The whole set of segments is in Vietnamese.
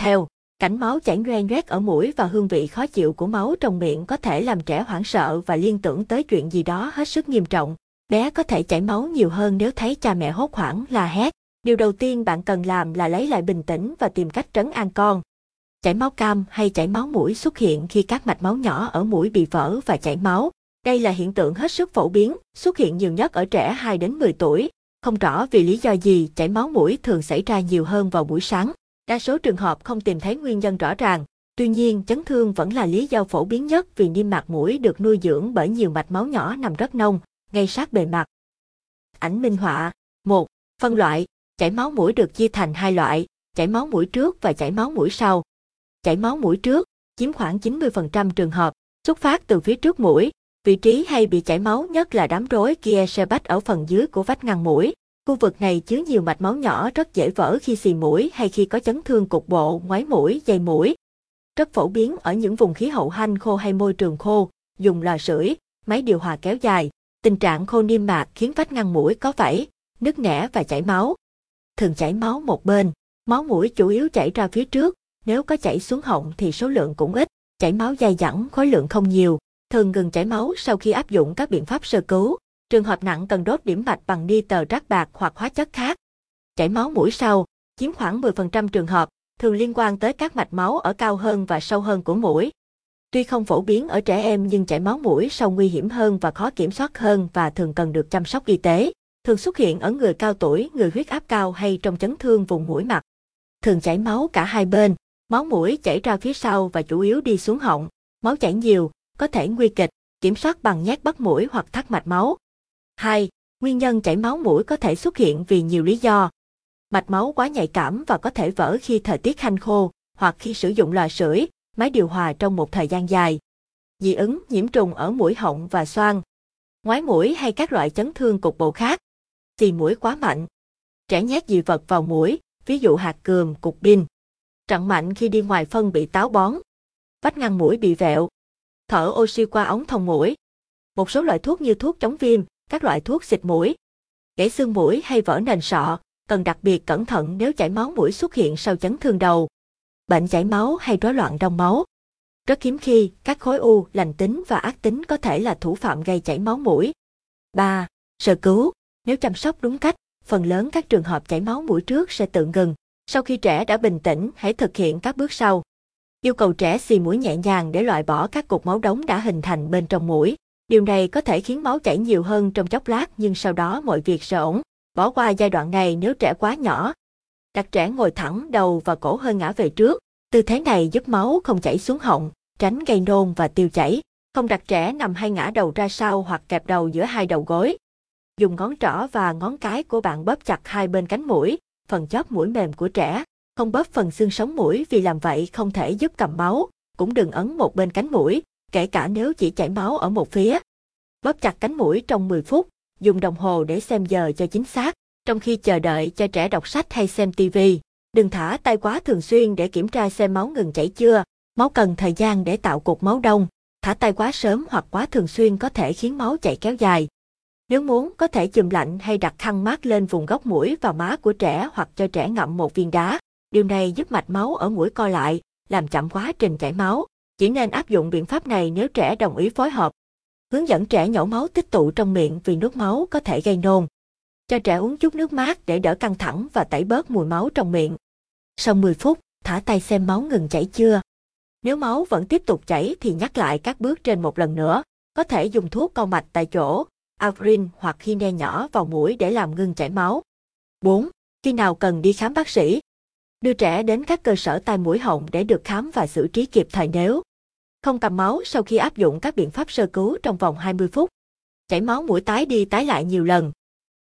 theo. Cảnh máu chảy nhoe nhoét ở mũi và hương vị khó chịu của máu trong miệng có thể làm trẻ hoảng sợ và liên tưởng tới chuyện gì đó hết sức nghiêm trọng. Bé có thể chảy máu nhiều hơn nếu thấy cha mẹ hốt hoảng la hét. Điều đầu tiên bạn cần làm là lấy lại bình tĩnh và tìm cách trấn an con. Chảy máu cam hay chảy máu mũi xuất hiện khi các mạch máu nhỏ ở mũi bị vỡ và chảy máu. Đây là hiện tượng hết sức phổ biến, xuất hiện nhiều nhất ở trẻ 2 đến 10 tuổi. Không rõ vì lý do gì chảy máu mũi thường xảy ra nhiều hơn vào buổi sáng. Đa số trường hợp không tìm thấy nguyên nhân rõ ràng. Tuy nhiên, chấn thương vẫn là lý do phổ biến nhất vì niêm mạc mũi được nuôi dưỡng bởi nhiều mạch máu nhỏ nằm rất nông, ngay sát bề mặt. Ảnh minh họa 1. Phân loại Chảy máu mũi được chia thành hai loại, chảy máu mũi trước và chảy máu mũi sau. Chảy máu mũi trước chiếm khoảng 90% trường hợp, xuất phát từ phía trước mũi, vị trí hay bị chảy máu nhất là đám rối kia sebach ở phần dưới của vách ngăn mũi. Khu vực này chứa nhiều mạch máu nhỏ rất dễ vỡ khi xì mũi hay khi có chấn thương cục bộ, ngoái mũi, dày mũi. Rất phổ biến ở những vùng khí hậu hanh khô hay môi trường khô, dùng lò sưởi, máy điều hòa kéo dài. Tình trạng khô niêm mạc khiến vách ngăn mũi có vảy, nứt nẻ và chảy máu. Thường chảy máu một bên, máu mũi chủ yếu chảy ra phía trước, nếu có chảy xuống họng thì số lượng cũng ít, chảy máu dai dẳng, khối lượng không nhiều, thường ngừng chảy máu sau khi áp dụng các biện pháp sơ cứu. Trường hợp nặng cần đốt điểm mạch bằng ni tờ rác bạc hoặc hóa chất khác. Chảy máu mũi sau, chiếm khoảng 10% trường hợp, thường liên quan tới các mạch máu ở cao hơn và sâu hơn của mũi. Tuy không phổ biến ở trẻ em nhưng chảy máu mũi sau nguy hiểm hơn và khó kiểm soát hơn và thường cần được chăm sóc y tế. Thường xuất hiện ở người cao tuổi, người huyết áp cao hay trong chấn thương vùng mũi mặt. Thường chảy máu cả hai bên, máu mũi chảy ra phía sau và chủ yếu đi xuống họng. Máu chảy nhiều, có thể nguy kịch, kiểm soát bằng nhát bắt mũi hoặc thắt mạch máu. 2. Nguyên nhân chảy máu mũi có thể xuất hiện vì nhiều lý do. Mạch máu quá nhạy cảm và có thể vỡ khi thời tiết hanh khô, hoặc khi sử dụng lò sưởi, máy điều hòa trong một thời gian dài. Dị ứng, nhiễm trùng ở mũi họng và xoang. Ngoái mũi hay các loại chấn thương cục bộ khác. Xì mũi quá mạnh. Trẻ nhét dị vật vào mũi, ví dụ hạt cườm, cục pin. Trận mạnh khi đi ngoài phân bị táo bón. Vách ngăn mũi bị vẹo. Thở oxy qua ống thông mũi. Một số loại thuốc như thuốc chống viêm, các loại thuốc xịt mũi. Gãy xương mũi hay vỡ nền sọ, cần đặc biệt cẩn thận nếu chảy máu mũi xuất hiện sau chấn thương đầu. Bệnh chảy máu hay rối loạn đông máu. Rất hiếm khi, các khối u lành tính và ác tính có thể là thủ phạm gây chảy máu mũi. 3. Sơ cứu. Nếu chăm sóc đúng cách, phần lớn các trường hợp chảy máu mũi trước sẽ tự ngừng. Sau khi trẻ đã bình tĩnh, hãy thực hiện các bước sau. Yêu cầu trẻ xì mũi nhẹ nhàng để loại bỏ các cục máu đóng đã hình thành bên trong mũi. Điều này có thể khiến máu chảy nhiều hơn trong chốc lát nhưng sau đó mọi việc sẽ ổn. Bỏ qua giai đoạn này nếu trẻ quá nhỏ. Đặt trẻ ngồi thẳng đầu và cổ hơi ngã về trước. Tư thế này giúp máu không chảy xuống họng, tránh gây nôn và tiêu chảy. Không đặt trẻ nằm hay ngã đầu ra sau hoặc kẹp đầu giữa hai đầu gối. Dùng ngón trỏ và ngón cái của bạn bóp chặt hai bên cánh mũi, phần chóp mũi mềm của trẻ. Không bóp phần xương sống mũi vì làm vậy không thể giúp cầm máu. Cũng đừng ấn một bên cánh mũi, kể cả nếu chỉ chảy máu ở một phía. Bóp chặt cánh mũi trong 10 phút, dùng đồng hồ để xem giờ cho chính xác, trong khi chờ đợi cho trẻ đọc sách hay xem TV. Đừng thả tay quá thường xuyên để kiểm tra xem máu ngừng chảy chưa. Máu cần thời gian để tạo cục máu đông. Thả tay quá sớm hoặc quá thường xuyên có thể khiến máu chảy kéo dài. Nếu muốn, có thể chùm lạnh hay đặt khăn mát lên vùng gốc mũi và má của trẻ hoặc cho trẻ ngậm một viên đá. Điều này giúp mạch máu ở mũi co lại, làm chậm quá trình chảy máu. Chỉ nên áp dụng biện pháp này nếu trẻ đồng ý phối hợp. Hướng dẫn trẻ nhổ máu tích tụ trong miệng vì nước máu có thể gây nôn. Cho trẻ uống chút nước mát để đỡ căng thẳng và tẩy bớt mùi máu trong miệng. Sau 10 phút, thả tay xem máu ngừng chảy chưa. Nếu máu vẫn tiếp tục chảy thì nhắc lại các bước trên một lần nữa. Có thể dùng thuốc câu mạch tại chỗ, Avrin hoặc khi ne nhỏ vào mũi để làm ngưng chảy máu. 4. Khi nào cần đi khám bác sĩ? Đưa trẻ đến các cơ sở tai mũi họng để được khám và xử trí kịp thời nếu không cầm máu sau khi áp dụng các biện pháp sơ cứu trong vòng 20 phút. Chảy máu mũi tái đi tái lại nhiều lần.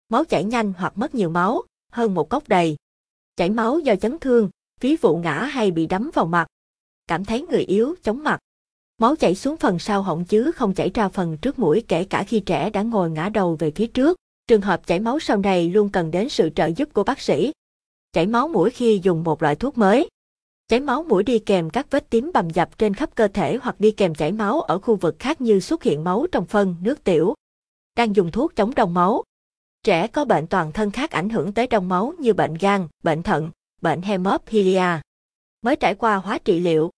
Máu chảy nhanh hoặc mất nhiều máu, hơn một cốc đầy. Chảy máu do chấn thương, ví dụ ngã hay bị đấm vào mặt. Cảm thấy người yếu, chóng mặt. Máu chảy xuống phần sau họng chứ không chảy ra phần trước mũi kể cả khi trẻ đã ngồi ngã đầu về phía trước. Trường hợp chảy máu sau này luôn cần đến sự trợ giúp của bác sĩ. Chảy máu mũi khi dùng một loại thuốc mới. Chảy máu mũi đi kèm các vết tím bầm dập trên khắp cơ thể hoặc đi kèm chảy máu ở khu vực khác như xuất hiện máu trong phân, nước tiểu. Đang dùng thuốc chống đông máu. Trẻ có bệnh toàn thân khác ảnh hưởng tới đông máu như bệnh gan, bệnh thận, bệnh hemophilia. mới trải qua hóa trị liệu.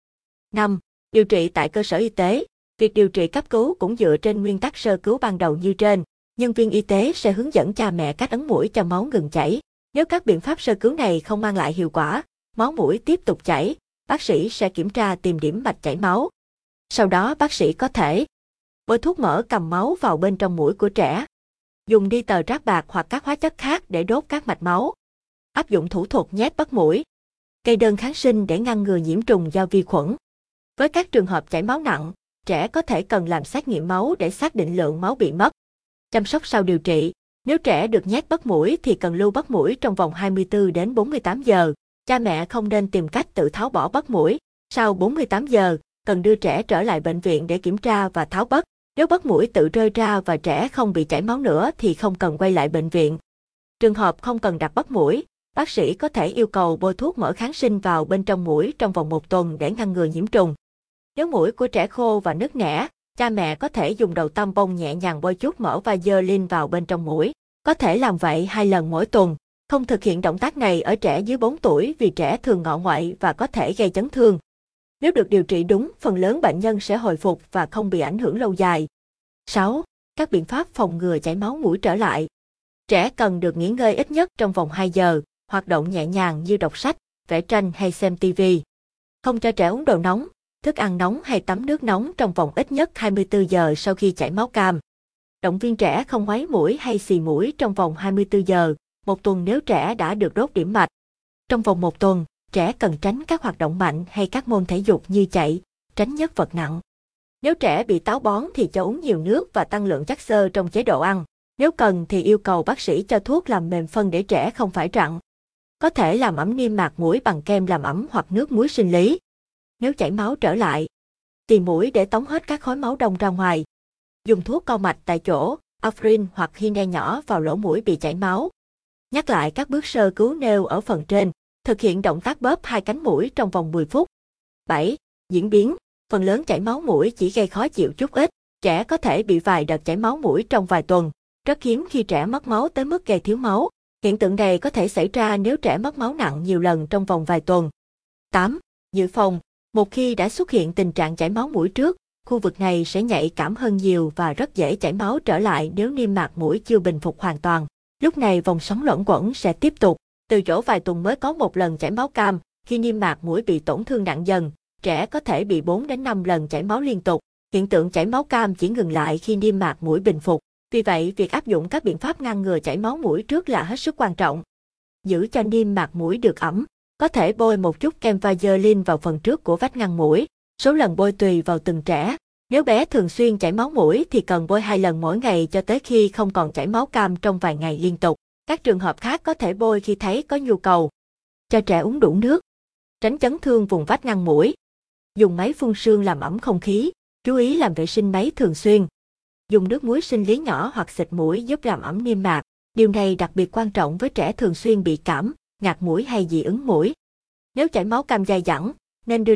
5. Điều trị tại cơ sở y tế. Việc điều trị cấp cứu cũng dựa trên nguyên tắc sơ cứu ban đầu như trên. Nhân viên y tế sẽ hướng dẫn cha mẹ cách ấn mũi cho máu ngừng chảy. Nếu các biện pháp sơ cứu này không mang lại hiệu quả, máu mũi tiếp tục chảy, bác sĩ sẽ kiểm tra tìm điểm mạch chảy máu. Sau đó bác sĩ có thể bôi thuốc mỡ cầm máu vào bên trong mũi của trẻ, dùng đi tờ rác bạc hoặc các hóa chất khác để đốt các mạch máu, áp dụng thủ thuật nhét bắt mũi, cây đơn kháng sinh để ngăn ngừa nhiễm trùng do vi khuẩn. Với các trường hợp chảy máu nặng, trẻ có thể cần làm xét nghiệm máu để xác định lượng máu bị mất. Chăm sóc sau điều trị, nếu trẻ được nhét bắt mũi thì cần lưu bắt mũi trong vòng 24 đến 48 giờ. Cha mẹ không nên tìm cách tự tháo bỏ bắt mũi. Sau 48 giờ, cần đưa trẻ trở lại bệnh viện để kiểm tra và tháo bắt. Nếu bắt mũi tự rơi ra và trẻ không bị chảy máu nữa thì không cần quay lại bệnh viện. Trường hợp không cần đặt bắt mũi, bác sĩ có thể yêu cầu bôi thuốc mỡ kháng sinh vào bên trong mũi trong vòng một tuần để ngăn ngừa nhiễm trùng. Nếu mũi của trẻ khô và nứt nẻ, cha mẹ có thể dùng đầu tăm bông nhẹ nhàng bôi chút mỡ và dơ linh vào bên trong mũi. Có thể làm vậy hai lần mỗi tuần. Không thực hiện động tác này ở trẻ dưới 4 tuổi vì trẻ thường ngọ ngoại và có thể gây chấn thương. Nếu được điều trị đúng, phần lớn bệnh nhân sẽ hồi phục và không bị ảnh hưởng lâu dài. 6. Các biện pháp phòng ngừa chảy máu mũi trở lại. Trẻ cần được nghỉ ngơi ít nhất trong vòng 2 giờ, hoạt động nhẹ nhàng như đọc sách, vẽ tranh hay xem TV. Không cho trẻ uống đồ nóng, thức ăn nóng hay tắm nước nóng trong vòng ít nhất 24 giờ sau khi chảy máu cam. Động viên trẻ không ngoáy mũi hay xì mũi trong vòng 24 giờ, một tuần nếu trẻ đã được đốt điểm mạch. Trong vòng một tuần, trẻ cần tránh các hoạt động mạnh hay các môn thể dục như chạy, tránh nhấc vật nặng. Nếu trẻ bị táo bón thì cho uống nhiều nước và tăng lượng chất xơ trong chế độ ăn. Nếu cần thì yêu cầu bác sĩ cho thuốc làm mềm phân để trẻ không phải rặn. Có thể làm ẩm niêm mạc mũi bằng kem làm ẩm hoặc nước muối sinh lý. Nếu chảy máu trở lại, tìm mũi để tống hết các khối máu đông ra ngoài. Dùng thuốc co mạch tại chỗ, Afrin hoặc Hine nhỏ vào lỗ mũi bị chảy máu. Nhắc lại các bước sơ cứu nêu ở phần trên, thực hiện động tác bóp hai cánh mũi trong vòng 10 phút. 7. Diễn biến Phần lớn chảy máu mũi chỉ gây khó chịu chút ít, trẻ có thể bị vài đợt chảy máu mũi trong vài tuần. Rất hiếm khi trẻ mất máu tới mức gây thiếu máu. Hiện tượng này có thể xảy ra nếu trẻ mất máu nặng nhiều lần trong vòng vài tuần. 8. Dự phòng Một khi đã xuất hiện tình trạng chảy máu mũi trước, khu vực này sẽ nhạy cảm hơn nhiều và rất dễ chảy máu trở lại nếu niêm mạc mũi chưa bình phục hoàn toàn. Lúc này vòng sóng luẩn quẩn sẽ tiếp tục, từ chỗ vài tuần mới có một lần chảy máu cam, khi niêm mạc mũi bị tổn thương nặng dần, trẻ có thể bị 4 đến 5 lần chảy máu liên tục. Hiện tượng chảy máu cam chỉ ngừng lại khi niêm mạc mũi bình phục. Vì vậy, việc áp dụng các biện pháp ngăn ngừa chảy máu mũi trước là hết sức quan trọng. Giữ cho niêm mạc mũi được ẩm, có thể bôi một chút kem Vaseline vào phần trước của vách ngăn mũi. Số lần bôi tùy vào từng trẻ. Nếu bé thường xuyên chảy máu mũi thì cần bôi hai lần mỗi ngày cho tới khi không còn chảy máu cam trong vài ngày liên tục. Các trường hợp khác có thể bôi khi thấy có nhu cầu. Cho trẻ uống đủ nước. Tránh chấn thương vùng vách ngăn mũi. Dùng máy phun sương làm ẩm không khí. Chú ý làm vệ sinh máy thường xuyên. Dùng nước muối sinh lý nhỏ hoặc xịt mũi giúp làm ẩm niêm mạc. Điều này đặc biệt quan trọng với trẻ thường xuyên bị cảm, ngạt mũi hay dị ứng mũi. Nếu chảy máu cam dai dẳng, nên đưa trẻ